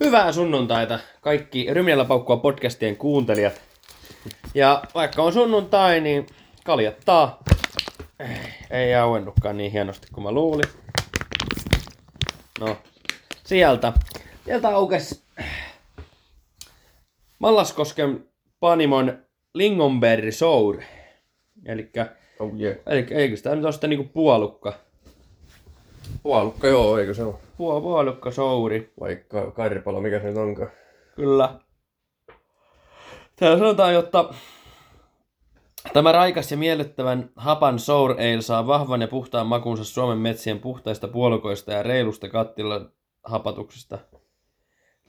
Hyvää sunnuntaita kaikki Rymiellä paukkua podcastien kuuntelijat. Ja vaikka on sunnuntai, niin kaljattaa. Ei, ei auennutkaan niin hienosti kuin mä luulin. No, sieltä. Sieltä aukes Mallaskosken Panimon Lingonberry Sour. Elikkä, Oh yeah. elikkä eikö sitä nyt ole sitten niinku puolukka? Puolukka, joo, eikö se ole? Puo, puolukka souri. Vaikka karpalo, mikä se nyt onkaan. Kyllä. Täällä sanotaan, jotta tämä raikas ja miellyttävän hapan sour ale saa vahvan ja puhtaan makunsa Suomen metsien puhtaista puolukoista ja reilusta kattilan hapatuksesta.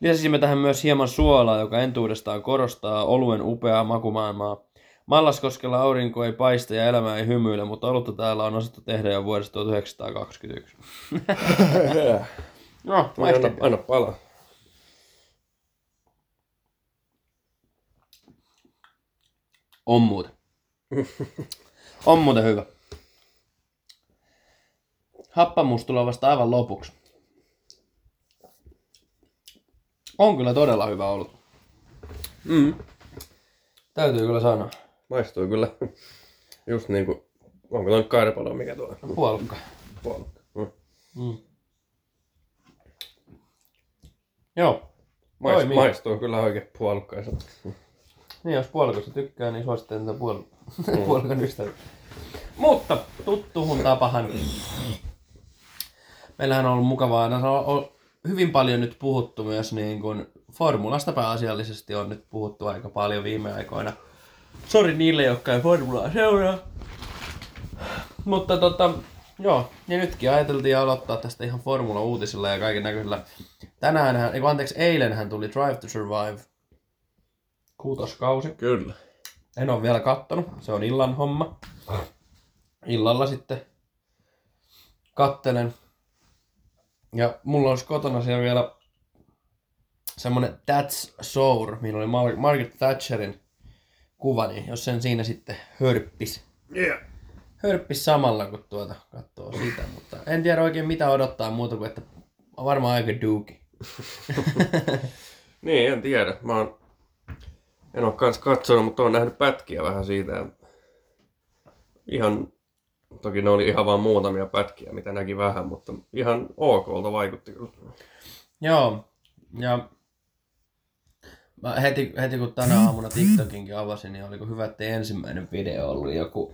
Lisäsimme tähän myös hieman suolaa, joka entuudestaan korostaa oluen upeaa makumaailmaa. Mallaskoskella aurinko ei paista ja elämä ei hymyile, mutta olutta täällä on osattu tehdä jo vuodesta 1921. no, Anna, anna palaa. On muuten. On muuten hyvä. Happamuus tulee vasta aivan lopuksi. On kyllä todella hyvä ollut. Mm. Täytyy kyllä sanoa. Maistuu kyllä. Just niinku, onko toi nyt karpalo, mikä tuo Puolukka. puolukka? Mm. Mm. Joo. Mais, Toimii. maistuu kyllä oikein puolukkaiselta. Niin, jos puolikosta tykkää, niin suosittelen tätä puol... puolikan ystävää. Mutta tuttuun tapahan. Meillähän on ollut mukavaa. No, on hyvin paljon nyt puhuttu myös niin kuin formulasta pääasiallisesti on nyt puhuttu aika paljon viime aikoina. Sori niille, jotka ei formulaa seuraa. Mutta tota, joo, ja nytkin ajateltiin aloittaa tästä ihan formula-uutisilla ja kaiken näköisillä. Tänään, ei anteeksi, eilenhän tuli Drive to Survive kuutoskausi. Kyllä. En ole vielä kattonut, se on illan homma. Illalla sitten kattelen. Ja mulla olisi kotona siellä vielä semmonen That's Sour, millä oli Mar- Margaret Thatcherin kuva, niin jos sen siinä sitten hörppis. Yeah. Hörppis samalla, kun tuota katsoo sitä, mutta en tiedä oikein mitä odottaa muuta kuin, että on varmaan aika duuki. Niin, en tiedä. Mä oon, en oo kans katsonut, mutta oon nähnyt pätkiä vähän siitä. Ihan, toki ne oli ihan vaan muutamia pätkiä, mitä näki vähän, mutta ihan okolta vaikutti kyllä. Joo, ja mä heti, heti kun tänä aamuna TikTokinkin avasin, niin oliko hyvä, että ensimmäinen video ollut joku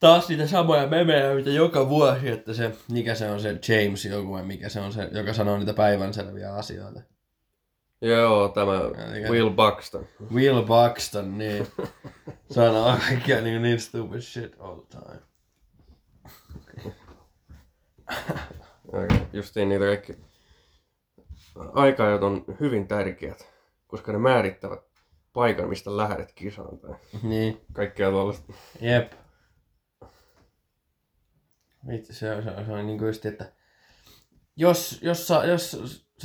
taas niitä samoja memejä, mitä joka vuosi, että se, mikä se on se James joku, vai mikä se on se, joka sanoo niitä päivänselviä asioita. Joo, tämä mikä- Will Buxton. Will Buxton, niin sanoo kaikkia niin, niin stupid shit all the time. Okay. Justiin niitä kaikki aikajat on hyvin tärkeät, koska ne määrittävät paikan, mistä lähdet kisaan tai Niin. kaikkea tuollaista. Jep. Vitsi, se on, se on, se on niin kuin just, että jos, jos, sä, jos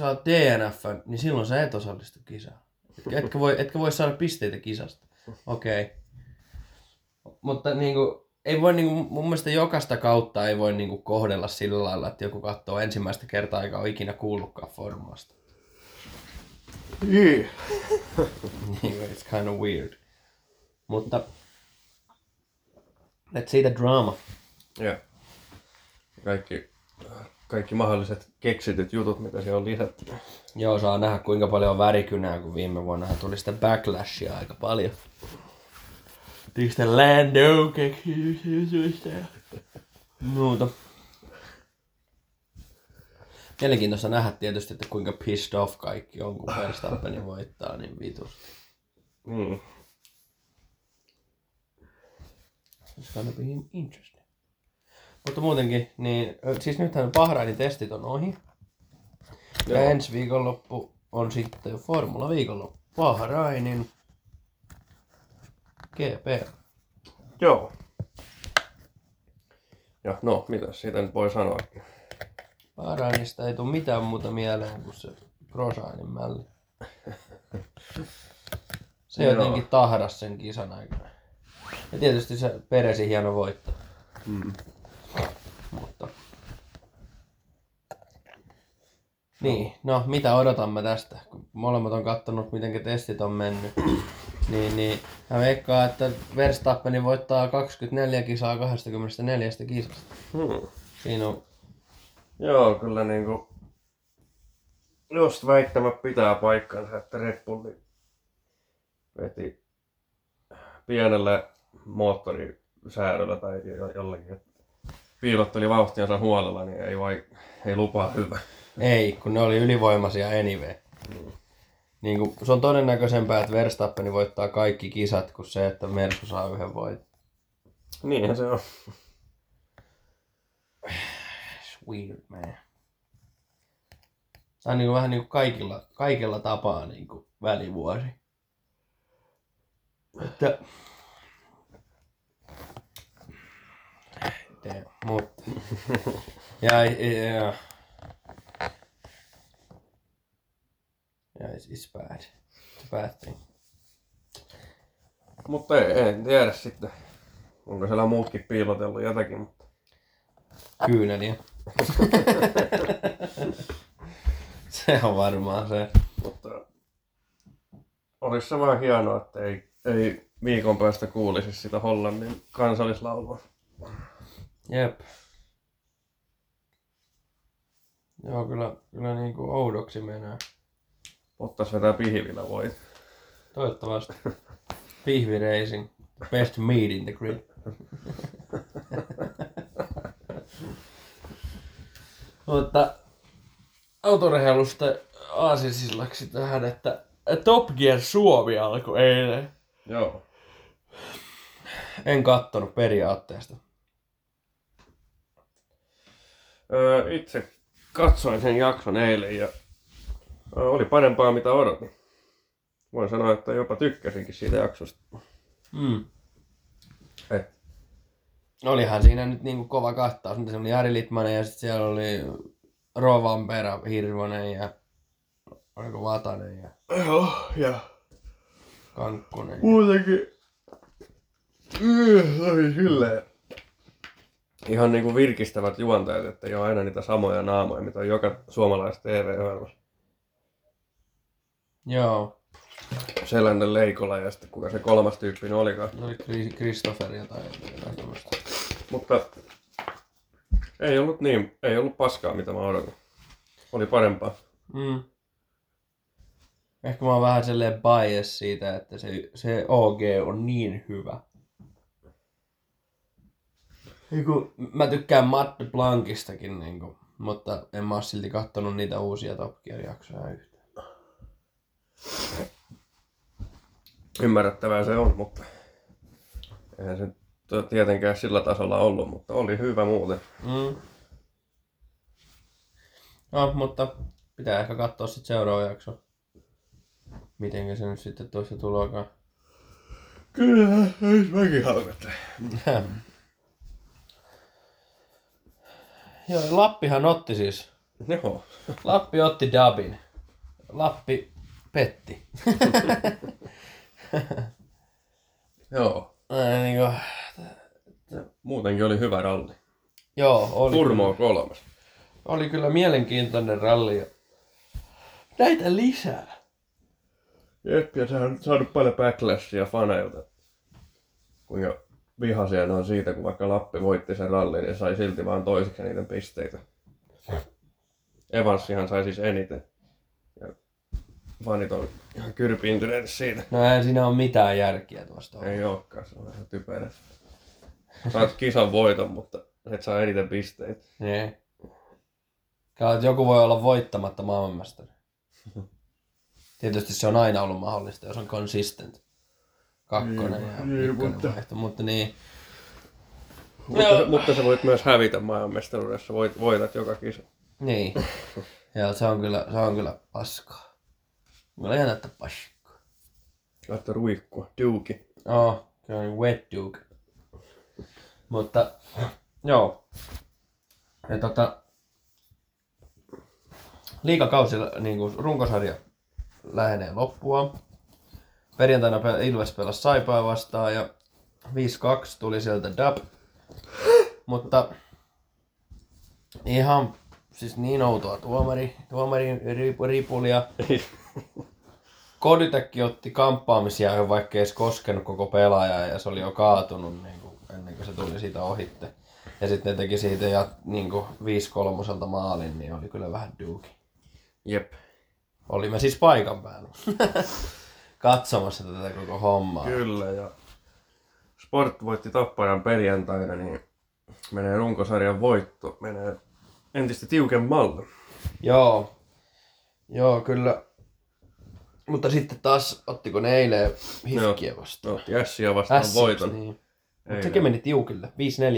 oot DNF, niin silloin sä et osallistu kisaan. Etkä, etkä, voi, etkä voi saada pisteitä kisasta. Okei. Okay. Mutta niin kuin, ei voi, niin kuin, mun mielestä jokaista kautta ei voi niin kuin, kohdella sillä lailla, että joku katsoo ensimmäistä kertaa eikä ole ikinä kuullutkaan formasta. Yeah. Niin, It's kind of weird. Mutta let's see the drama. Ja kaikki, kaikki mahdolliset keksityt jutut, mitä siellä on lisätty. Joo, saa nähdä kuinka paljon on värikynää, kun viime vuonna tuli sitä backlashia aika paljon. Niistä Lando keksityistä ja muuta. Mielenkiintoista nähdä tietysti, että kuinka pissed off kaikki on, kun Verstappen voittaa niin vitus. Niin. It's gonna be interesting. Mutta muutenkin, niin siis nythän Bahrainin testit on ohi. Ja Joo. ensi viikonloppu on sitten Formula viikonloppu. Bahrainin GP. Joo. Ja no, mitä siitä nyt voi sanoa? Bahrainista ei tule mitään muuta mieleen kuin se Grosjeanin mälli. Se Joo. jotenkin tahdas sen kisan aikana. Ja tietysti se Peresi hieno voitto. Mm. Mutta Niin, no mitä odotamme tästä? Kun molemmat on kattonut, miten testit on mennyt. niin, niin mä veikkaan, että Verstappen voittaa 24 kisaa 24 kisasta. Hmm. Siinä on, Joo, kyllä niinku... Just väittämä pitää paikkansa, että Red Bulli veti pienellä moottorisäädöllä tai jo- jollakin. että Piilotteli vauhtiansa huolella, niin ei, vai, ei lupaa hyvä. ei, kun ne oli ylivoimaisia anyway. Niin kuin, se on todennäköisempää, että Verstappen voittaa kaikki kisat, kuin se, että Mersu saa yhden voiton. Niinhän se on. Weird, man. Tämä on niin kuin, vähän niin kuin kaikilla, kaikilla tapaa niin kuin välivuosi. Että... Damn, mutta... ja, ja, ja. Yeah, it's, it's bad. It's a bad thing. Mutta ei, en tiedä sitten. Onko siellä muutkin piilotellut jotakin, mutta Kyyneliä. se on varmaan se. Mutta olisi se vaan hienoa, että ei, ei viikon päästä kuulisi sitä Hollannin kansallislaulua. Jep. Joo, kyllä, kyllä niin kuin oudoksi menee. Ottais vetää pihvillä voit. Toivottavasti. Pihvi Racing. Best meat in the grid. Mutta autorehelusta aasisillaksi tähän, että Top Gear Suomi alkoi eilen. Joo. En kattonut periaatteesta. Öö, itse katsoin sen jakson eilen ja oli parempaa mitä odotin. Voin sanoa, että jopa tykkäsinkin siitä jaksosta. Mm. Et, Olihan siinä nyt niinku kova kattaus, mutta se oli Jari Litmanen ja sitten siellä oli Rovanperä, Hirvonen ja oliko Vatanen ja joo, ja Kankkunen. Muutenkin Yh, oli silleen. Ihan niinku virkistävät juontajat, että ei ole aina niitä samoja naamoja, mitä on joka suomalaisessa TV-ohjelmassa. Joo, Sellainen Leikola ja sitten kuka se kolmas tyyppi olikaan. se oli Chris- Christopheria tai jotain tämmöistä. Mutta ei ollut niin, ei ollut paskaa mitä mä odotin. Oli parempaa. Mm. Ehkä mä oon vähän silleen bias siitä, että se, se OG on niin hyvä. Niinku, mä tykkään Matt Blankistakin, niinku, mutta en mä oo silti kattonut niitä uusia Top Gear-jaksoja yhtään. Ymmärrettävää se on, mutta eihän se tietenkään sillä tasolla ollut, mutta oli hyvä muuten. Mm. No, mutta pitää ehkä katsoa sitten seuraava jakso. Mitenkä se nyt sitten tuossa tulokaan. Kyllä, ei mäkin halvettaa. Joo, Lappihan otti siis. Joo. Lappi otti dubin. Lappi petti. Joo. Niin kuin, Muutenkin oli hyvä ralli. joo, oli, Purmo on kolmas. oli kyllä mielenkiintoinen ralli. Näitä lisää. Jep, ja sehän on saanut paljon backlashia faneilta. Kuinka vihaisia ne on siitä, kun vaikka Lappi voitti sen rallin ja sai silti vaan toiseksi niiden pisteitä. Evanssihan sai siis eniten. Ja fanit on ihan kyrpiintyneet siitä. No ei siinä ole mitään järkiä tuosta. Ei olekaan, se on ihan typerä. Saat kisan voiton, mutta et saa eniten pisteitä. Niin. Että joku voi olla voittamatta maailmanmestari. Tietysti se on aina ollut mahdollista, jos on consistent. Kakkonen ja Niin, mutta- vaihto, mutta niin. Mutta, mutta sä voit myös hävitä maailmanmestaruudessa, voit, voitat joka kisa. Niin. Ja se on kyllä, se on kyllä paskaa. Mulla ei näyttää paskaa. Laittaa ruikkua, duuki. Oh, se on wet duke. Mutta, joo. Ja tota, liikakausi, niin kuin runkosarja lähenee loppua. Perjantaina pe- Ilves pelasi Saipaa vastaan ja 5-2 tuli sieltä dub. Mutta ihan siis niin outoa tuomari, tuomarin ripulia. Koditekki otti kamppaamisia, johon vaikka ei edes koskenut koko pelaajaa ja se oli jo kaatunut niin ennen kuin se tuli siitä ohitte. Ja sitten ne teki siitä ja, niin kuin 5 kolmoselta maalin, niin oli kyllä vähän duuki. Jep. Olimme siis paikan päällä katsomassa tätä koko hommaa. Kyllä, ja Sport voitti Tapparan perjantaina, niin menee runkosarjan voitto, menee entistä tiukemmalle. Joo. Joo, kyllä. Mutta sitten taas, ottiko ne eilen hifkiä vastaan? No, Jässiä vastaan Ässiks, voiton. Niin. Mutta sekin meni tiukille.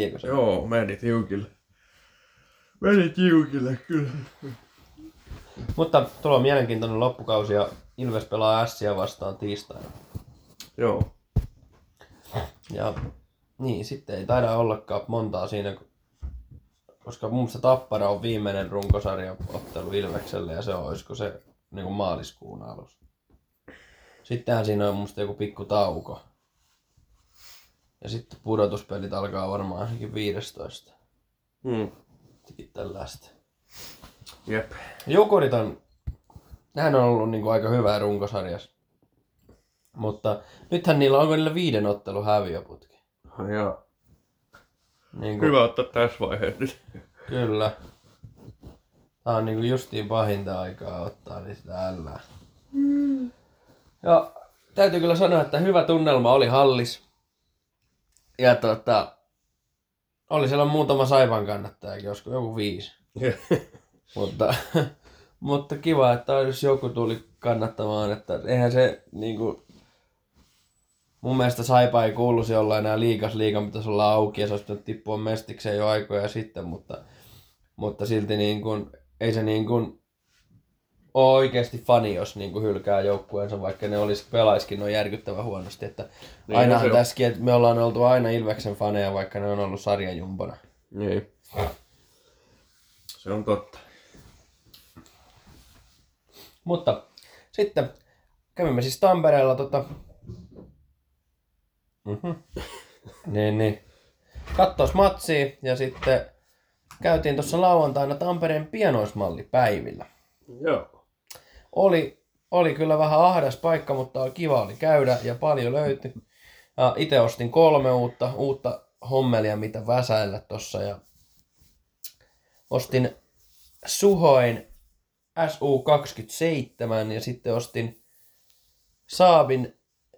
5-4, kun se Joo, meni tiukille. Meni tiukille, kyllä. Mutta tuolla on mielenkiintoinen loppukausi ja Ilves pelaa Ässiä vastaan tiistaina. Joo. Ja niin, sitten ei taida ollakaan montaa siinä, koska mun mielestä Tappara on viimeinen runkosarjan ottelu Ilvekselle ja se on, olisiko se niin kuin maaliskuun alussa. Sittenhän siinä on mielestä joku pikku tauko. Ja sitten pudotuspelit alkaa varmaan ainakin 15. Hmm. Tällaista. Jep. Jukurit on, nehän on ollut niin kuin aika hyvää runkosarjassa. Mutta nythän niillä onko niillä viiden ottelu häviöputki. Ja Niin kuin, hyvä ottaa tässä vaiheessa nyt. Kyllä. Tää on niinku justiin pahinta aikaa ottaa niin sitä ällää. Ja täytyy kyllä sanoa, että hyvä tunnelma oli hallis. Ja tota, oli siellä muutama Saipan kannattajakin, olisiko joku viisi. Mutta, mutta kiva, että jos joku tuli kannattamaan, että eihän se niinku, mun mielestä Saipa ei kuuluisi olla enää liikas, liikan pitäisi olla auki ja se olisi pitänyt tippua mestikseen jo aikoja sitten, mutta, mutta silti niin kuin, ei se niin kuin oikeasti fani, jos niin kuin hylkää joukkueensa, vaikka ne olisi pelaiskin noin järkyttävän huonosti. Että Niin, ainahan on. tässäkin, että me ollaan oltu aina Ilveksen faneja, vaikka ne on ollut sarjajumpana. Niin. Se on totta. Mutta sitten kävimme siis Tampereella tota... Mm-hmm. niin, niin. Kattos matsia ja sitten käytiin tuossa lauantaina Tampereen pienoismallipäivillä. Joo. Oli, oli kyllä vähän ahdas paikka, mutta kiva oli käydä ja paljon löytyi. Ja itse ostin kolme uutta, uutta hommelia, mitä väsäillä tossa ja ostin Suhoin SU27 ja sitten ostin Saabin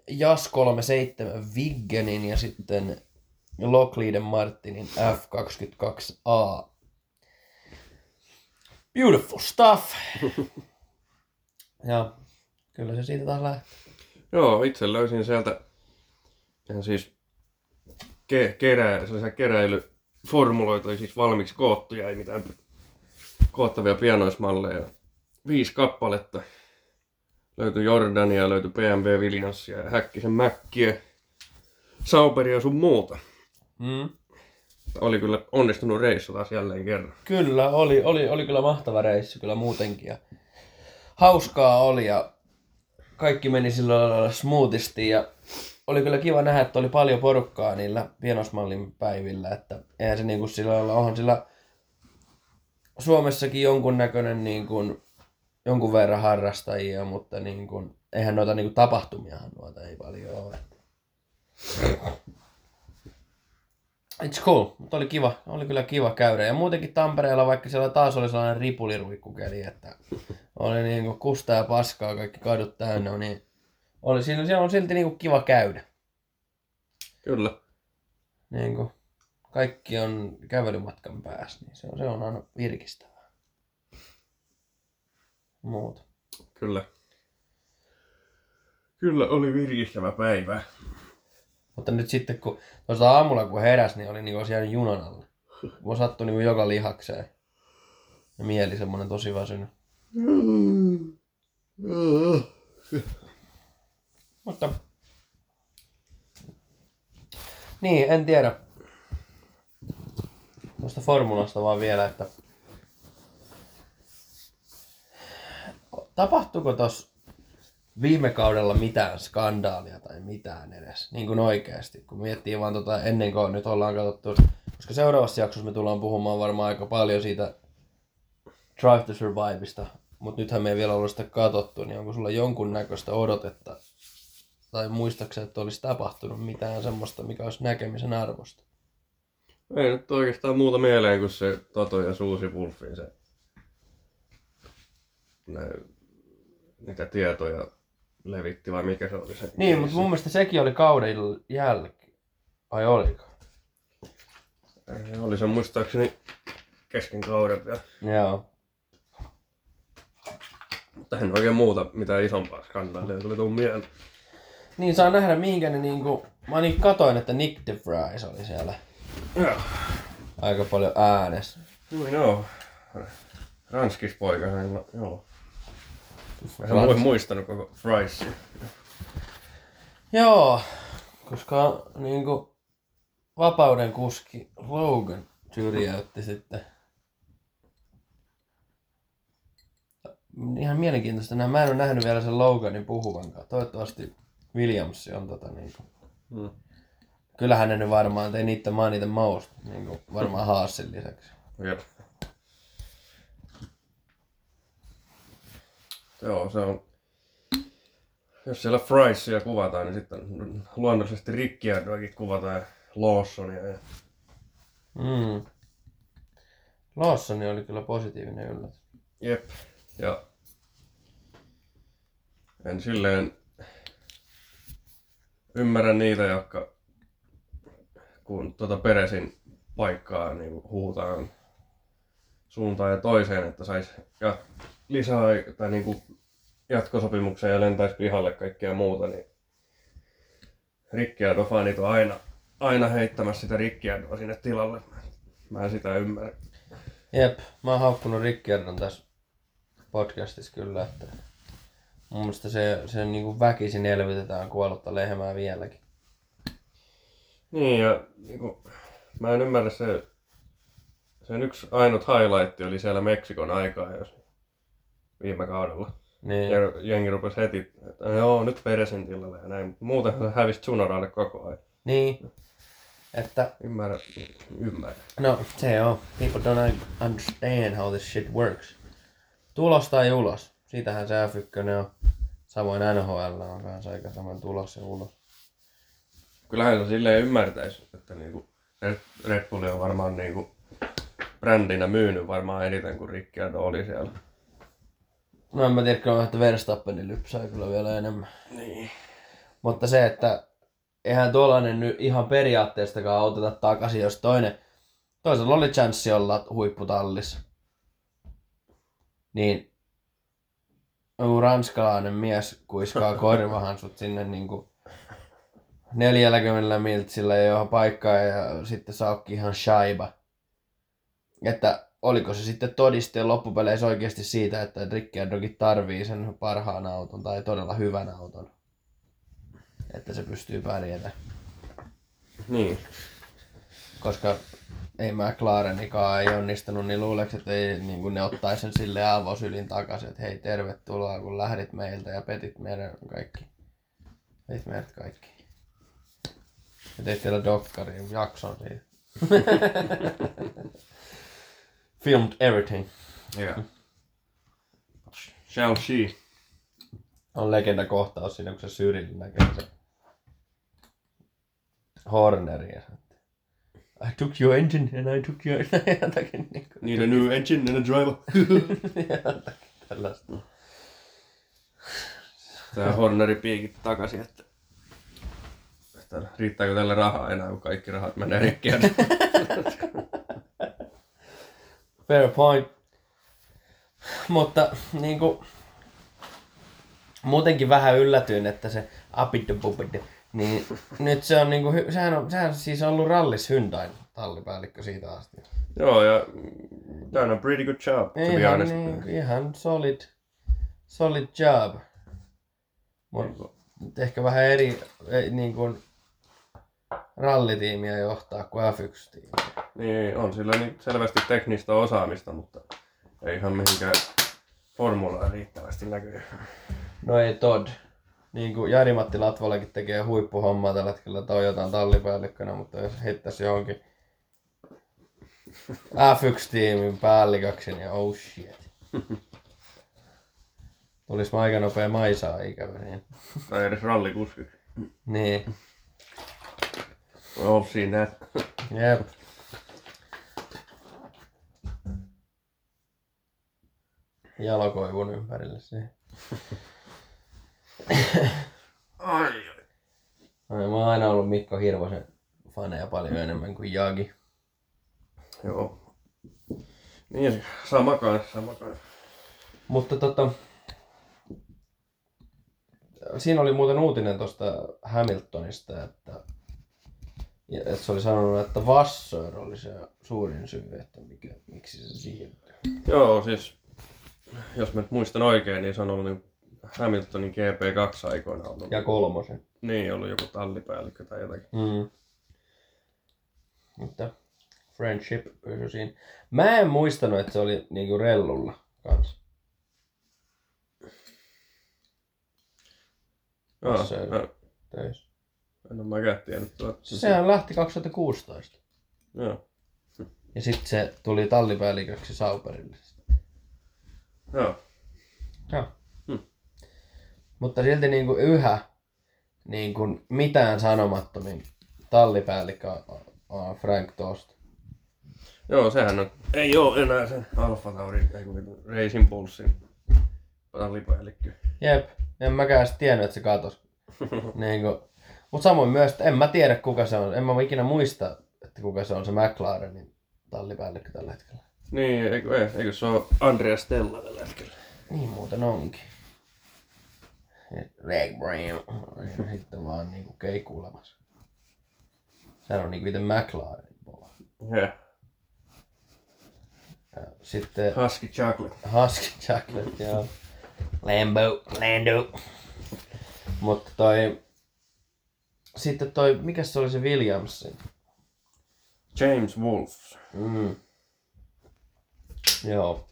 Jas 37 Viggenin ja sitten Lockleeden Martinin F22A. Beautiful stuff! ja kyllä se siitä taas lähti. Joo, itse löysin sieltä ihan siis ke- sellaisia keräilyformuloita, siis valmiiksi koottuja, ei mitään koottavia pianoismalleja. Viisi kappaletta. Löytyi Jordania, löytyi BMW Williamsia ja Häkkisen Mäkkiä, Sauberia sun muuta. Mm. Oli kyllä onnistunut reissu taas jälleen kerran. Kyllä, oli, oli, oli kyllä mahtava reissu kyllä muutenkin. Ja hauskaa oli ja kaikki meni sillä lailla smoothisti ja oli kyllä kiva nähdä, että oli paljon porukkaa niillä pienosmallin päivillä, että eihän se niinku sillä lailla, onhan sillä Suomessakin jonkunnäköinen niin kuin, jonkun verran harrastajia, mutta niin kuin, eihän noita niin kuin, tapahtumiahan noita ei paljon ole. It's cool, mutta oli kiva, oli kyllä kiva käydä. Ja muutenkin Tampereella, vaikka siellä taas oli sellainen ripuliruikkukeli, että oli niin kuin kusta ja paskaa kaikki kadut täynnä, niin oli siinä, siellä on silti niin kuin kiva käydä. Kyllä. Niin kuin kaikki on kävelymatkan päässä, niin se on, se on aina virkistävää. Muuta. Kyllä. Kyllä oli virkistävä päivä. Mutta nyt sitten kun tuossa aamulla kun heräs, niin oli niinku siellä junan alla. Mua sattui niinku joka lihakseen. Ja mieli semmonen tosi väsynyt. Mutta... Niin, en tiedä. Tuosta formulasta vaan vielä, että... Tapahtuiko tos viime kaudella mitään skandaalia tai mitään edes, niin kuin oikeasti, kun miettii vaan tota ennen kuin nyt ollaan katsottu, koska seuraavassa jaksossa me tullaan puhumaan varmaan aika paljon siitä Drive to Surviveista, mutta nythän me ei vielä ollut sitä katsottu, niin onko sulla jonkunnäköistä odotetta? Tai muistaakseni, että olisi tapahtunut mitään semmoista, mikä olisi näkemisen arvosta? Ei nyt oikeastaan muuta mieleen kuin se Toto ja Suusi Wolfin se ne, niitä tietoja levitti vai mikä se oli se? Niin, mutta mun mielestä sekin oli kauden jälkeen. Vai oliko? Ei, Oli se muistaakseni kesken kauden vielä. Joo. Mutta en oikein muuta mitään isompaa skandaalia tuli tuun mieleen. Niin saa nähdä mihinkä ne niinku... Mä niin katoin, että Nick DeVries oli siellä Joo. aika paljon äänessä. Niin joo. Ranskispoika hän, joo. Mä en muistanut koko Friesia. Joo, koska niinku vapauden kuski Logan syrjäytti sitten. Ihan mielenkiintoista. Mä en ole nähnyt vielä sen Loganin puhuvankaan. Toivottavasti Williams on tota niinku. Hmm. Kyllähän ne nyt varmaan tei niitä maa niitä mausta. Niinku varmaan Haasin lisäksi. Jep. Joo, se on... Jos siellä Friesia kuvataan, niin sitten luonnollisesti Ricciardoakin kuvataan ja Lawsonia. Ja... Mm. Lawsoni oli kyllä positiivinen yllätys. Jep. Ja en silleen ymmärrä niitä, jotka kun tuota Peresin paikkaa niin huutaan suuntaan ja toiseen, että saisi ja lisää tai niin kuin jatkosopimukseen ja lentäisi pihalle kaikkea muuta, niin Ricciardo-fanit on aina, aina heittämässä sitä Ricciardoa sinne tilalle. Mä en sitä ymmärrä. Jep, mä oon haukkunut Ricciardon tässä podcastissa kyllä, että mun mielestä se, se niin kuin väkisin elvytetään kuollutta lehmää vieläkin. Niin ja niin kuin, mä en ymmärrä se, sen yksi ainut highlight oli siellä Meksikon aikaa, jos viime kaudella. Niin. Ja jengi rupesi heti, että joo, nyt Peresin tilalle ja näin. Muuten se hävisi Tsunoralle koko ajan. Niin. Että, Ymmärrä, ymmärrä. no se on. People don't understand how this shit works. Tulos tai ulos. Siitähän se F1 on. Samoin NHL on kanssa aika saman tulos ja ulos. Kyllähän se silleen ymmärtäisi, että niinku Red, Red Bull on varmaan niinku brändinä myynyt varmaan eniten kuin Ricciardo oli siellä. No en mä tiedä, kyllä että Verstappenin lypsää kyllä vielä enemmän. Niin. Mutta se, että eihän tuollainen nyt ihan periaatteestakaan oteta takaisin, jos toinen, toisella oli chanssi olla huipputallissa. Niin joku ranskalainen mies kuiskaa korvahan sut sinne niinku 40 miltsillä ei ole paikkaa ja sitten saakki ihan shaiba. Että oliko se sitten todisteen loppupeleissä oikeasti siitä, että Ricciardokin tarvii sen parhaan auton tai todella hyvän auton. Että se pystyy pärjätä. Niin. Koska ei McLarenikaan ei onnistunut, niin luuleeko, että ei, niin kuin ne ottaisi sen sille avosylin takaisin, että hei tervetuloa kun lähdit meiltä ja petit meidän kaikki. Petit meidät kaikki. Ja teit vielä dokkariin jakson siitä. Filmed everything. Yeah. Shall she? On legenda kohtaus siinä, kun se Cyril näkee se Horneri. ja sanoo, I took your engine and I took your... Jotakin niin kuin... Need a new engine and a driver. Jotakin tällaista. Tää Horneri piikit takaisin, että, että riittääkö tälle rahaa enää, kun kaikki rahat menee Ricciardo. Fair point. Mutta niinku, muutenkin vähän yllätyin, että se Apidobubid, niin nyt se on niinku, hy- sehän on, sehän on siis ollut rallis Hyundain tallipäällikkö siitä asti. Joo, ja done a pretty good job, to be Ihan, honest. niin, ihan solid, solid job. Mut ehkä vähän eri niin kuin, rallitiimiä johtaa kuin F1-tiimiä. Niin, on sillä niin selvästi teknistä osaamista, mutta ei ihan mihinkään formulaa riittävästi näkyy. No ei Todd. Niin kuin Jari-Matti Latvalakin tekee huippuhommaa tällä hetkellä Toyotan tallipäällikkönä, mutta jos heittäisi johonkin F1-tiimin päälliköksi, niin oh shit. Tulis aika nopea maisaa ikävä niin. Tai edes rallikuskiksi. Niin. Seen that. Jep. Jalokoivun ympärille siihen. Ai, ai. Ai, Mä oon aina ollut Mikko Hirvosen faneja paljon enemmän kuin Jagi. Joo. Niin, sama kanssa, sama kanssa. Mutta tota, siinä oli muuten uutinen tuosta Hamiltonista, että, ja- että se oli sanonut, että Vasseur oli se suurin syy, että mikä, miksi se siirtyi. Joo, siis jos mä nyt muistan oikein, niin se on ollut niin Hamiltonin GP2 aikoina ollut. Ja kolmosen. Niin, ollut joku tallipäällikkö tai jotakin. Mm. Mutta friendship pysyi siinä. Mä en muistanut, että se oli niinku rellulla kanssa. Joo, Missä se- mä, Töissä. En ole mäkään tiennyt tuota. Sehän lähti 2016. Joo, Ja sitten se tuli tallipäälliköksi Sauberille. joo. Joo. Hmm. Mutta silti niinku yhä niinku mitään sanomattomin tallipäällikkö on Frank Tost. Joo, sehän on, ei oo enää sen Alfa Taurin, ei kun Racing Pulssin tallipäällikkö. Jep, en mäkään tiennyt, että se katos. niinku. Mut samoin myös, että en mä tiedä kuka se on. En mä ikinä muista, että kuka se on se McLarenin tallipäällikkö tällä hetkellä. Niin, eikö, ei, eikö se ole Andrea Stella tällä hetkellä? Niin muuten onkin. Reg Brown. Sitten vaan niinku keikuilemassa. Sehän on niinku itse McLaren. Yeah. Ja sitten Husky Chocolate. Husky Chocolate, joo. Lambo, Lando. Mutta toi... Sitten toi, mikä se oli se Williamsin? James Wolfe. Mm. Joo.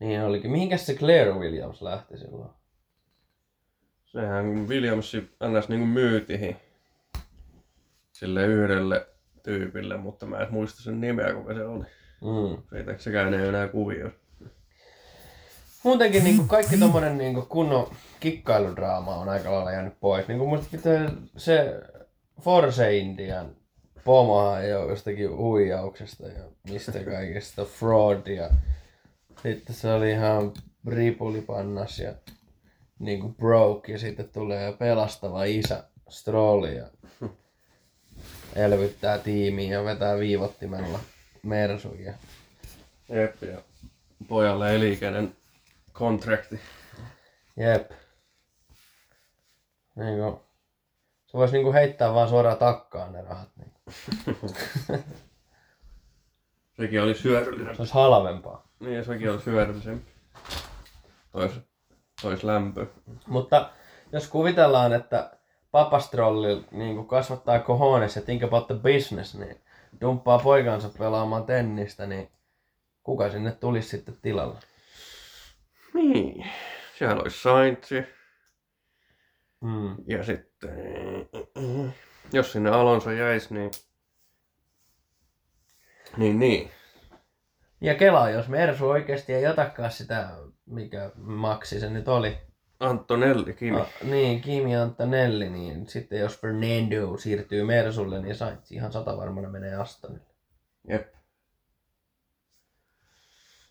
Niin olikin. Mihinkäs se Claire Williams lähti silloin? Sehän Williamsi ns. niinku myytihin sille yhdelle tyypille, mutta mä en muista sen nimeä, kuka se oli. Mm. Siitä sekään ei enää kuvio. Muutenkin niin kaikki tommonen niin kunnon kikkailudraama on aika lailla jäänyt pois. Niin musta pitää se Force Indian ei ole jostakin huijauksesta ja mistä kaikesta fraudia. Sitten se oli ihan ripulipannas ja niin kuin broke ja sitten tulee pelastava isä Stroll ja elvyttää tiimiä ja vetää viivottimella mersuja. Jep, ja pojalle elikäinen kontrakti. Jep. Niinku, se voisi niinku heittää vaan suoraan takkaan ne rahat. Niinku. Sekin oli hyödyllinen. Se olisi halvempaa. Niin, ja sekin oli hyödyllisempi. Tois, tois lämpö. Mutta jos kuvitellaan, että papastrolli niin kasvattaa cojones ja think about the business, niin dumppaa poikansa pelaamaan tennistä, niin kuka sinne tulisi sitten tilalle? Niin. Siellä olisi Saintsi. Hmm. Ja sitten... Jos sinne Alonso jäisi, niin... Niin, niin. Ja kelaa, jos Mersu oikeasti ei otakaan sitä, mikä maksi se nyt oli, Antonelli Kimi. Ah, niin, Kimi Antonelli, niin sitten jos Fernando siirtyy Mersulle, niin Sainz ihan sata varmana menee Astonille. Jep.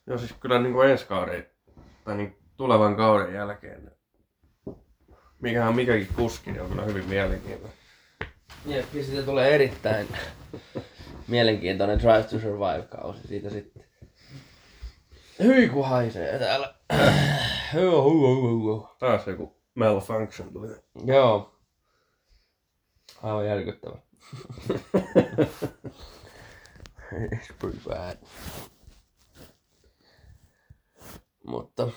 Joo, siis kyllä niin kuin ensi kauden, tai niin tulevan kauden jälkeen, mikähän mikäkin kuski, niin on kyllä hyvin mielenkiintoinen. Jep, ja siitä tulee erittäin mielenkiintoinen Drive to Survive-kausi siitä sitten. Hyi kun haisee täällä. Joo. Taas joku malfunction tuli. Joo. Aivan järkyttävä. It's pretty bad. Mutta...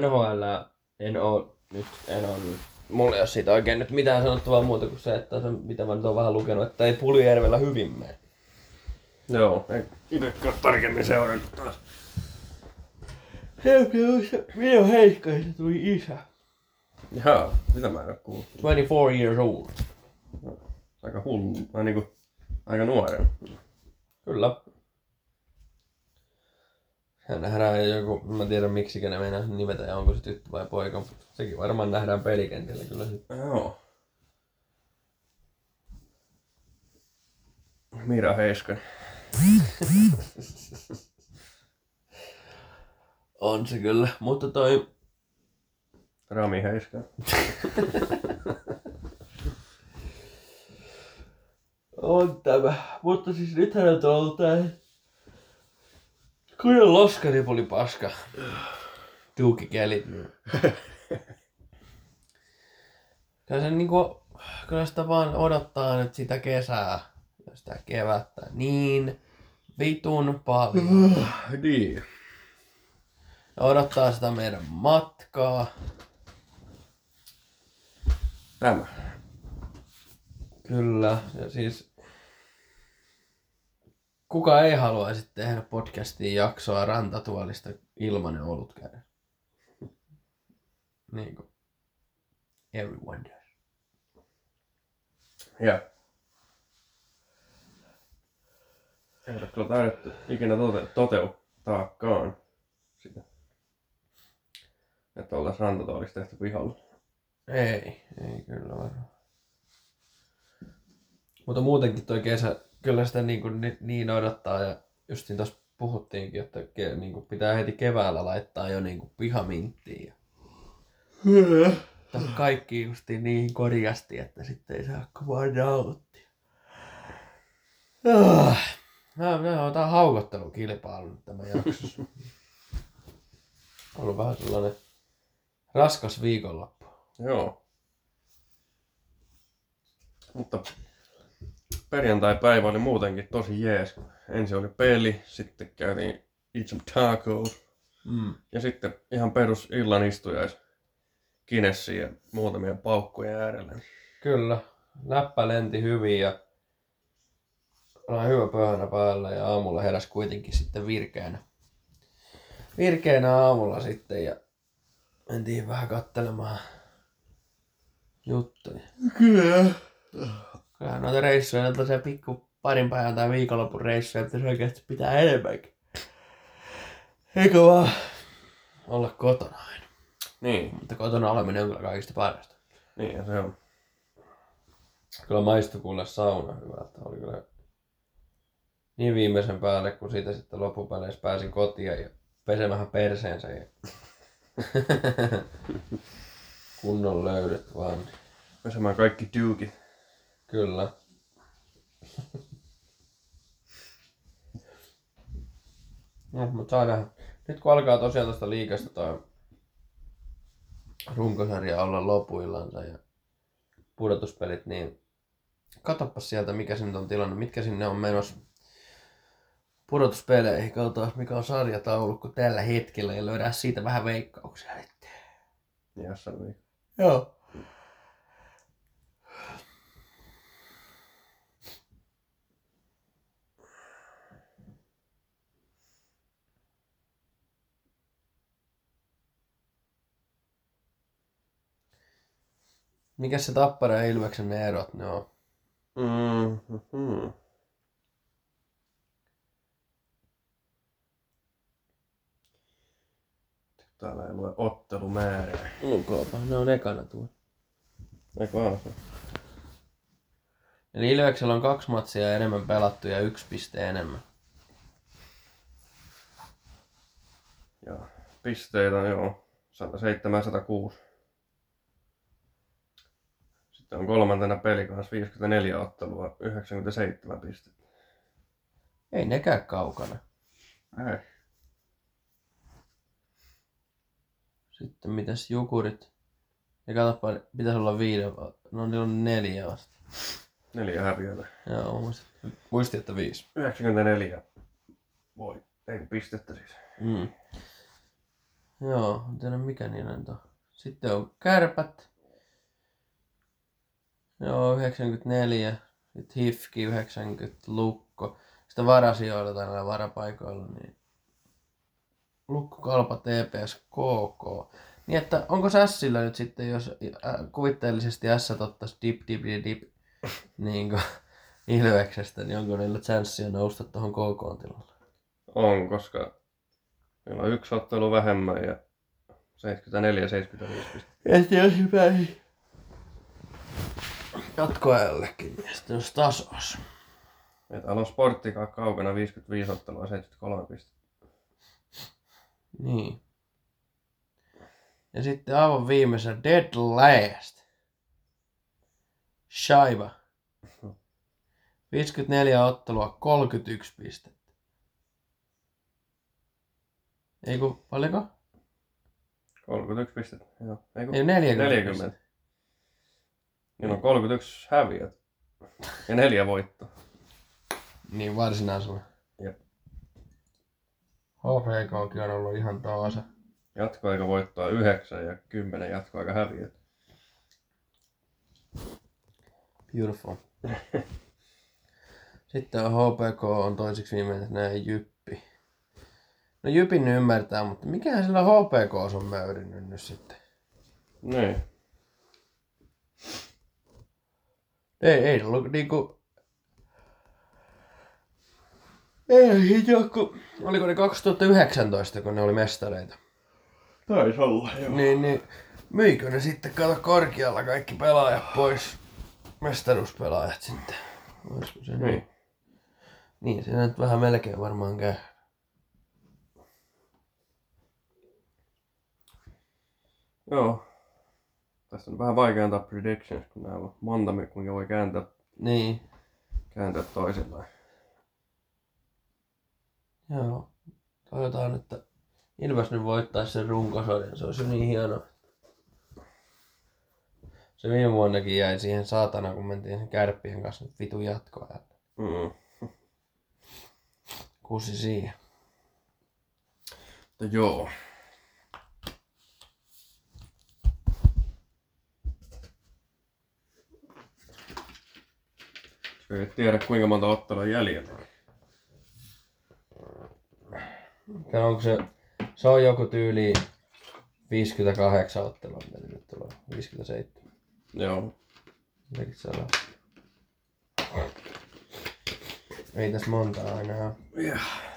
NHL en oo nyt, en oo nyt. Mulla ei ole siitä oikein nyt mitään sanottavaa muuta kuin se, että se, mitä mä nyt oon vähän lukenut, että ei Puljärvellä hyvin mene. Joo, ei itsekään tarkemmin seurannut taas. Minun heikkaiset tuli isä. Jaa, mitä mä en oo kuullut. 24 years old. Aika hullu, tai niinku, aika nuoren. Kyllä. Ja nähdään joku, mä tiedän miksi ne meinaa nimetä ja onko se tyttö vai poika, mutta sekin varmaan nähdään pelikentillä kyllä sitten. Joo. Mira Heiskanen. On se kyllä, mutta toi Rami Heiskanen. on tämä. Mutta siis nythän on ollut tää Kyllä loskari oli paska. Tuukikelit. Kyllä se niinku, kyllä sitä vaan odottaa nyt sitä kesää ja sitä kevättä niin vitun paljon. niin. Ja odottaa sitä meidän matkaa. Tämä. Kyllä, ja siis kuka ei haluaisi tehdä podcastiin jaksoa rantatuolista ilmanen olut kädessä? Niin kuin everyone does. Ja. Ei ole kyllä taidettu ikinä tote- toteuttaakaan sitä. Että oltaisiin rantatuolista tehty pihalla. Ei, ei kyllä varmaan. Mutta muutenkin toi kesä, kyllä sitä niin, kuin ni- niin odottaa ja justiin tuossa puhuttiinkin, että ke, niin kuin pitää heti keväällä laittaa jo niin kuin pihaminttiin. Ja... Kaikki justiin niin korjasti, että sitten ei saa vaan nauttia. Ah. No, no, tää on haukottelukilpailu nyt tämä jaksossa. ollut vähän sellainen raskas viikonloppu. Joo. Mutta perjantai-päivä oli muutenkin tosi jees. Ensin oli peli, sitten käytiin eat some tacos. Mm. Ja sitten ihan perus illan istujais kinessiin ja muutamia paukkuja äärellä. Kyllä. Läppä lenti hyvin ja oli hyvä pöhänä päällä ja aamulla heräs kuitenkin sitten virkeänä. Virkeänä aamulla sitten ja mentiin vähän kattelemaan juttuja. Kyllä. Kyllä noita reissuja, noita se pikku parin päivän tai viikonlopun reissuja, että se oikeasti pitää enemmänkin. Eikö vaan olla kotona aina. Niin, Mutta kotona oleminen on kyllä kaikista parasta. niin se on. Kyllä maistui kuule sauna hyvältä. Oli kyllä niin viimeisen päälle, kun siitä sitten loppupeleissä pääsin kotiin ja pesemään perseensä. Ja... Kunnon löydyt vaan. Pesemään kaikki dukit. Kyllä. no, mutta saa nähdä. Nyt kun alkaa tosiaan tuosta liikasta toi runkosarja olla lopuillansa ja pudotuspelit, niin katoppa sieltä, mikä se nyt on tilanne, mitkä sinne on menossa pudotuspeleihin. Katsotaan, mikä on sarjataulukko tällä hetkellä ja löydään siitä vähän veikkauksia. nyt. Joo. Mikä se Tappara ja Ilveksen ne erot ne on? Mm-hmm. Täällä ei lue ottelumäärää. Lukoapa, ne on ekana tuo. Eikö se? Eli Ilveksellä on kaksi matsia enemmän pelattu ja yksi piste enemmän. Joo. Pisteitä on joo. 107 106. Sitten on kolmantena peli kanssa 54 ottelua, 97 pistettä. Ei nekään kaukana. Ei. Sitten mitäs Jukurit? Ja katsoppa, pitäisi olla viiden, no niillä on neljä vasta. Neljä häviötä. Joo, muistin, muistin että viisi. 94 voi. Ei pistettä siis. Mm. Joo, en tiedä mikä niillä nyt on. Sitten on kärpät. Joo, 94. Sitten Hifki 90, Lukko. Sitten varasijoilla tai näillä varapaikoilla, niin Lukko, Kalpa, TPS, KK. Niin että onko Sässillä nyt sitten, jos kuvitteellisesti S ottaisi dip, dip, dip, dip niin kuin Ilveksestä, niin onko niillä chanssia nousta tuohon KK-tilalle? On, koska meillä on yksi ottelu vähemmän ja 74-75 pistettä. Ja sitten jos pääsi jatkoajallekin, niin sitten olisi tasos. Ja täällä on sporttikaa kaukana 55 ottelua 73 pistettä. Niin. Ja sitten aivan viimeisen Dead Last. Shaiva. 54 ottelua, 31 pistettä. Ei kun, paljonko? 31 pistettä, joo. Ei kun Ei 40. 40. Niin on 31 häviöt. Ja neljä voittoa. Niin varsinaisella. Jep. HPKkin on ollut ihan taasa. Jatkoaika voittoa 9 ja 10 jatkoaika häviöt. Beautiful. Sitten on HPK on toiseksi viimeisenä Jyppi. No Jypin ymmärtää, mutta mikähän sillä HPK on möyrinyt nyt sitten? Niin. Ei, ei ollut niinku... Ei joku... Oliko ne 2019, kun ne oli mestareita? Taisi olla, Niin, niin myikö ne sitten kato korkealla kaikki pelaajat pois? Mestaruuspelaajat sitten. Olisiko se niin? Niin. Niin, se nyt vähän melkein varmaan käy. Joo. Tästä on vähän vaikea antaa predictions, kun nämä on monta, kuinka voi kääntää, Niin, kääntää toisillaan. joo. Toivotaan, että Ilves nyt voittaisi sen runkosarjan. Se olisi niin hieno. Se viime vuonnakin jäi siihen saatana, kun mentiin sen kärppien kanssa nyt vitu jatkoa. Mm. Kusi siihen. Mutta joo. Ei tiedä kuinka monta ottelua jäljellä. Ja onko se, se on joku tyyli 58 ottelua, mitä nyt tulee. 57. Joo. Ei tässä monta aina. Yeah.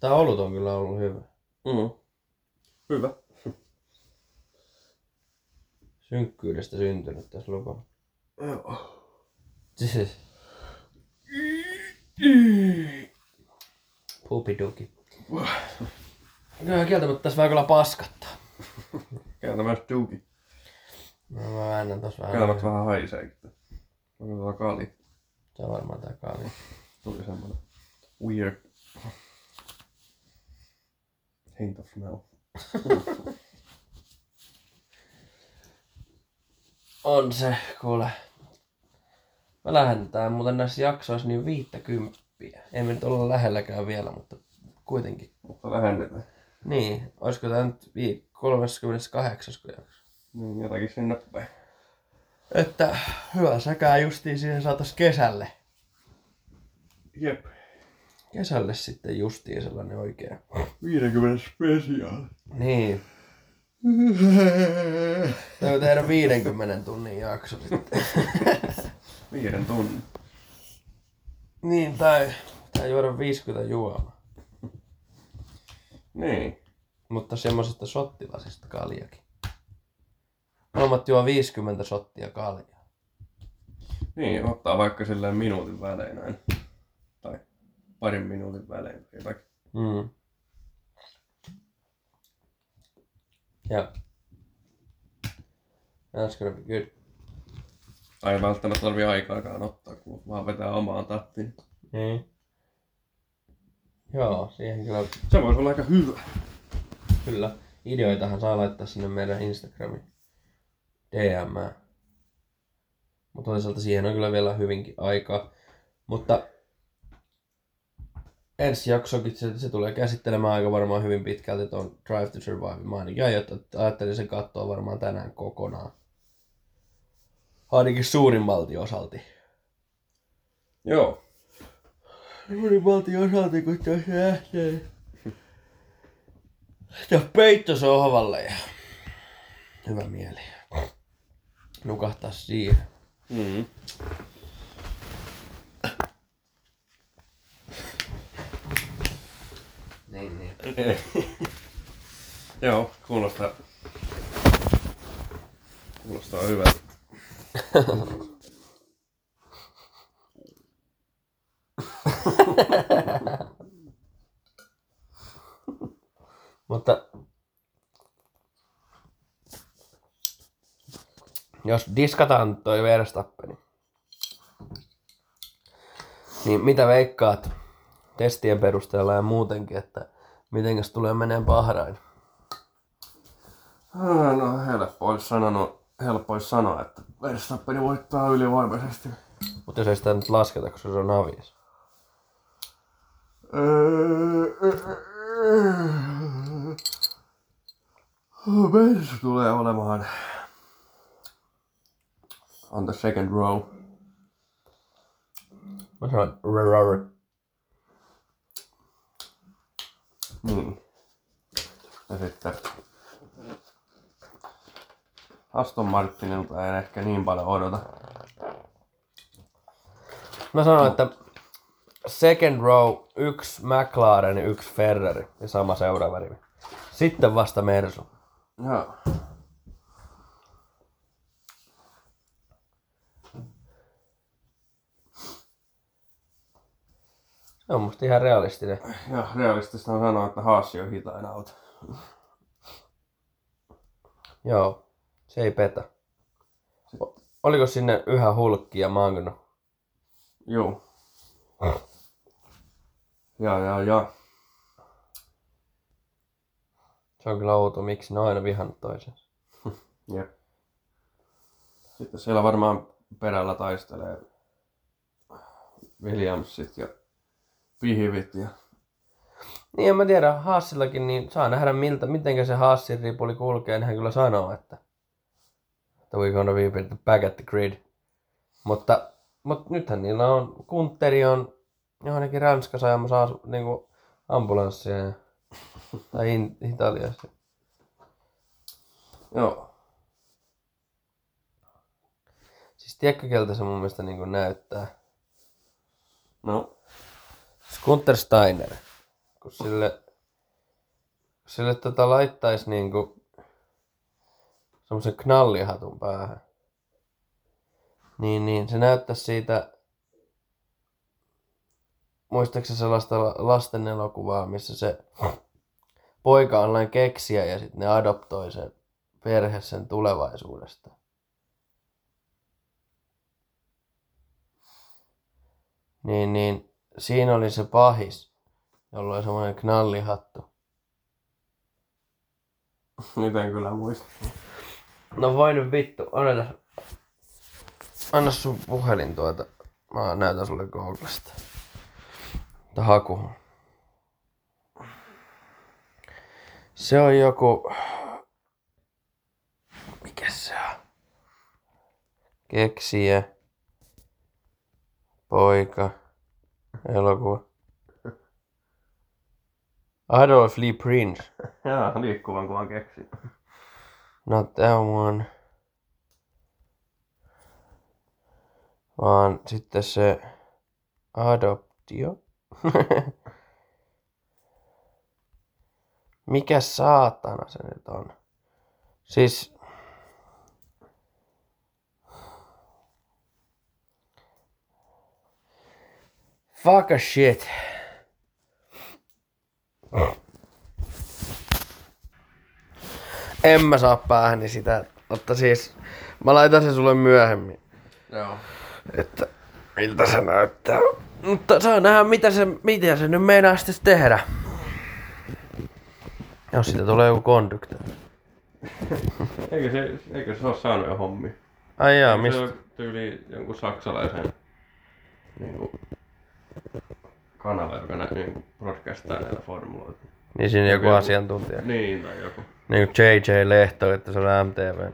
Tää olut on kyllä ollut hyvä. Mm. Hyvä. Synkkyydestä syntynyt tässä lupa. Joo. Siis. Pupiduki. Kyllä kieltämättä tässä vähän kyllä paskattaa. Myös tuuki. No, mä väännän tossa vähän. Käännät vähän haiseekin. Onko tuolla kali? Se on varmaan tää kaali. Tuli semmonen weird hint of smell. On se, kuule. Me lähdetään muuten näissä jaksoissa niin 50. Ei me nyt olla lähelläkään vielä, mutta kuitenkin. Mutta lähennetään. Niin, olisiko tää nyt vii- 38. jakso? Niin, jotakin sinne päin. Että hyvä säkää justiin siihen saatais kesälle. Jep. Kesälle sitten justiin sellainen oikea. 50 special. Niin. Täytyy tehdä 50 tunnin jakso sitten. Viiden tunnin. niin, tai, tai juoda 50 juomaa. Niin. Mutta semmosesta shottilasista kaljakin. Molemmat juo 50 shottia kaljaa. Niin, ottaa vaikka silleen minuutin välein näin. Tai parin minuutin välein tai jotakin. Mm. Ja. That's gonna be good. Ei välttämättä tarvii aikaakaan ottaa, kun vaan vetää omaan tahtiin. Niin. Joo, siihen kyllä, Se voisi olla aika hyvä. kyllä. Ideoitahan saa laittaa sinne meidän Instagramin DM. Mutta toisaalta siihen on kyllä vielä hyvinkin aikaa. Mutta ensi jaksokin se, se tulee käsittelemään aika varmaan hyvin pitkälti tuon Drive to Survive. Mä ainakin ajattelin, sen katsoa varmaan tänään kokonaan. Ainakin suurimmalti osalti. Joo. Suurimmalti osalti, kun tässä lähtee Ja peitto sohvalle ja hyvä mieli. Nukahtaa siihen. Mm. Niin, niin. Joo, kuulostaa... Kuulostaa hyvältä. Mutta jos diskataan toi Verstappen, niin mitä veikkaat testien perusteella ja muutenkin, että mitenkäs tulee meneen Bahrain? Ah, No helppo olisi sanonut, helppo olisi sanoa, että Verstappen voittaa ylivoimaisesti. Mutta jos ei sitä nyt lasketa, koska se on avias. Mersu tulee olemaan on the second row. Mä sanoin Niin. Ja sitten Aston Martinilta en ehkä niin paljon odota. Mä sanoin, että second row, yksi McLaren, yksi Ferrari ja sama seuraava rivi. Sitten vasta Mersu. Joo. Se on musta ihan realistinen. Ja realistista on sanoa, että Haassi on hitain auto. Joo, se ei petä. O- Oliko sinne yhä hulkki ja Magno? Joo. Ja, ja, ja. Se on kyllä outo, miksi ne on aina vihannut toisensa. Jep. Sitten siellä varmaan perällä taistelee Williamsit ja Pihivit ja Niin en mä tiedä, Haassillakin, niin saa nähdä miltä, mitenkä se Haassin ripuli kulkee, niin hän kyllä sanoo, että, että we gonna be back at the grid. Mutta, mutta nythän niillä on, Kunteri on johonkin Ranskassa ajamassa asu, niinku ambulanssia ja, tai in, Italiassa. Joo. Siis tiedätkö, keltä se mun mielestä niinku näyttää? No, Gunther Steiner. Kun sille, sille tota laittaisi niinku semmoisen knallihatun päähän. Niin, niin se näyttäisi siitä, muistaakseni sellaista la- lasten elokuvaa, missä se poika on sellainen keksiä ja sitten ne adoptoi sen perhe sen tulevaisuudesta. Niin, niin siinä oli se pahis, jolla oli semmoinen knallihattu. nyt en kyllä muista. No voi nyt vittu, odota. Anna sun puhelin tuota. Mä näytän sulle Googlesta. Tää haku. Se on joku... Mikä se on? Keksiä. Poika. Elokuva. Adolf Lee Prince. Jaa, liikkuvan kuvan keksi. Not that one. Vaan sitten se adoptio. Mikä saatana se nyt on? Siis... Fuck a shit. En mä saa päähäni sitä, mutta siis mä laitan sen sulle myöhemmin, Joo. että miltä se näyttää. Mutta saa nähdä, mitä se, mitä se nyt meinaa sitten tehdä. Jos siitä tulee joku konduktori. Eikö se, eikö se ole saanut jo hommi? Ai jaa, mistä? Se ole tyyli jonkun saksalaisen niin kuin, kanava, joka nä, niin broadcastaa näitä formuloita. Niin siinä joku joku- asiantuntija. Niin, tai joku. Niin kuin JJ Lehto, että se on MTV.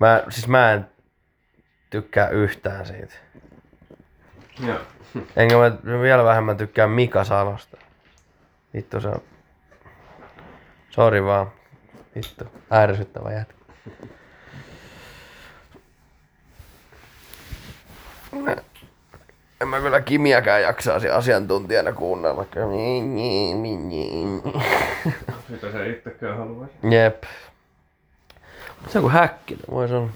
Mä, siis mä en tykkää yhtään siitä. Joo. Enkä mä vielä vähemmän tykkää Mika Salosta. Vittu se on. Sori vaan. Vittu. Ärsyttävä jätkä. En mä kyllä Kimiäkään jaksaisi asiantuntijana kuunnella. Niin, niin, niin, niin. Sitä se itsekään haluaisi. Jep. Se on kuin häkkinen, vois olla.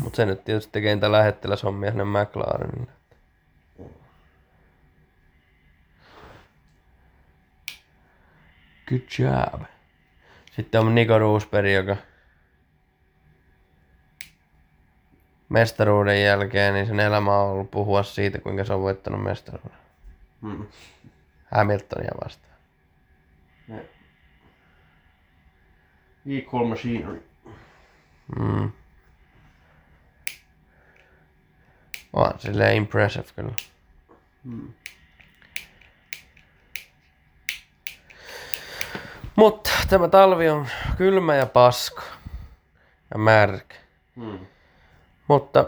Mut se nyt tietysti tekee niitä lähettiläshommia sinne McLarenille. Good job. Sitten on Niko Roosberg, joka mestaruuden jälkeen, niin sen elämä on ollut puhua siitä, kuinka se on voittanut mestaruuden. Mm. Hamiltonia vastaan. Equal machinery. Mm. On silleen impressive kyllä. Mm. Mutta tämä talvi on kylmä ja paska. Ja märkä. Mm. Mutta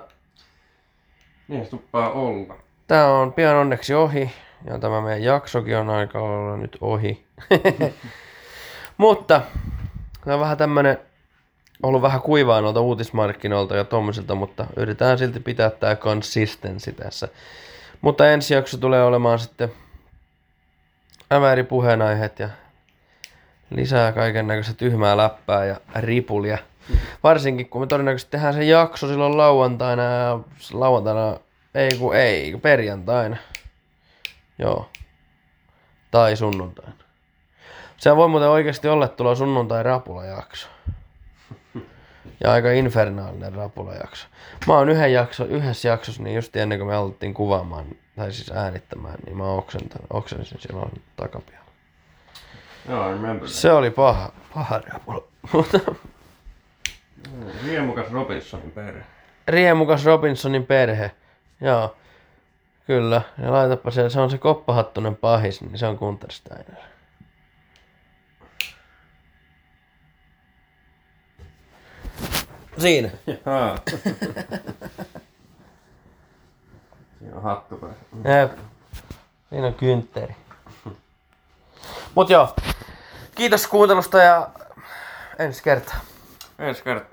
Niin se tuppaa olla. tää on pian onneksi ohi. Ja tämä meidän jaksokin on aika olla nyt ohi. Mutta tämä on vähän tämmönen ollut vähän kuivaa noilta uutismarkkinoilta ja tommosilta, mutta yritetään silti pitää tää consistency tässä. Mutta ensi jakso tulee olemaan sitten äväri puheenaiheet ja lisää kaiken näköistä tyhmää läppää ja ripulia. Varsinkin kun me todennäköisesti tehdään se jakso silloin lauantaina ja lauantaina, ei kun ei, perjantaina. Joo. Tai sunnuntaina. Se voi muuten oikeasti olla, että tulee sunnuntai rapulajakso. Ja aika infernaalinen rapulajakso. Mä oon yhden jakso, yhdessä jaksossa, niin just ennen kuin me alettiin kuvaamaan, tai siis äänittämään, niin mä oksentan, oksensin silloin takapialla. Joo, I remember that. Se oli paha, paha rapula. Mutta Riemukas Robinsonin perhe. riemukas Robinsonin perhe. Joo. Kyllä. Ja laitapa se, se on se koppahattunen pahis, niin se on Gunther Steiner. Siinä. Siinä on hattu päässä. Jep. Siinä on kyntteri. Mut joo. Kiitos kuuntelusta ja ensi kertaa. Ensi kertaa.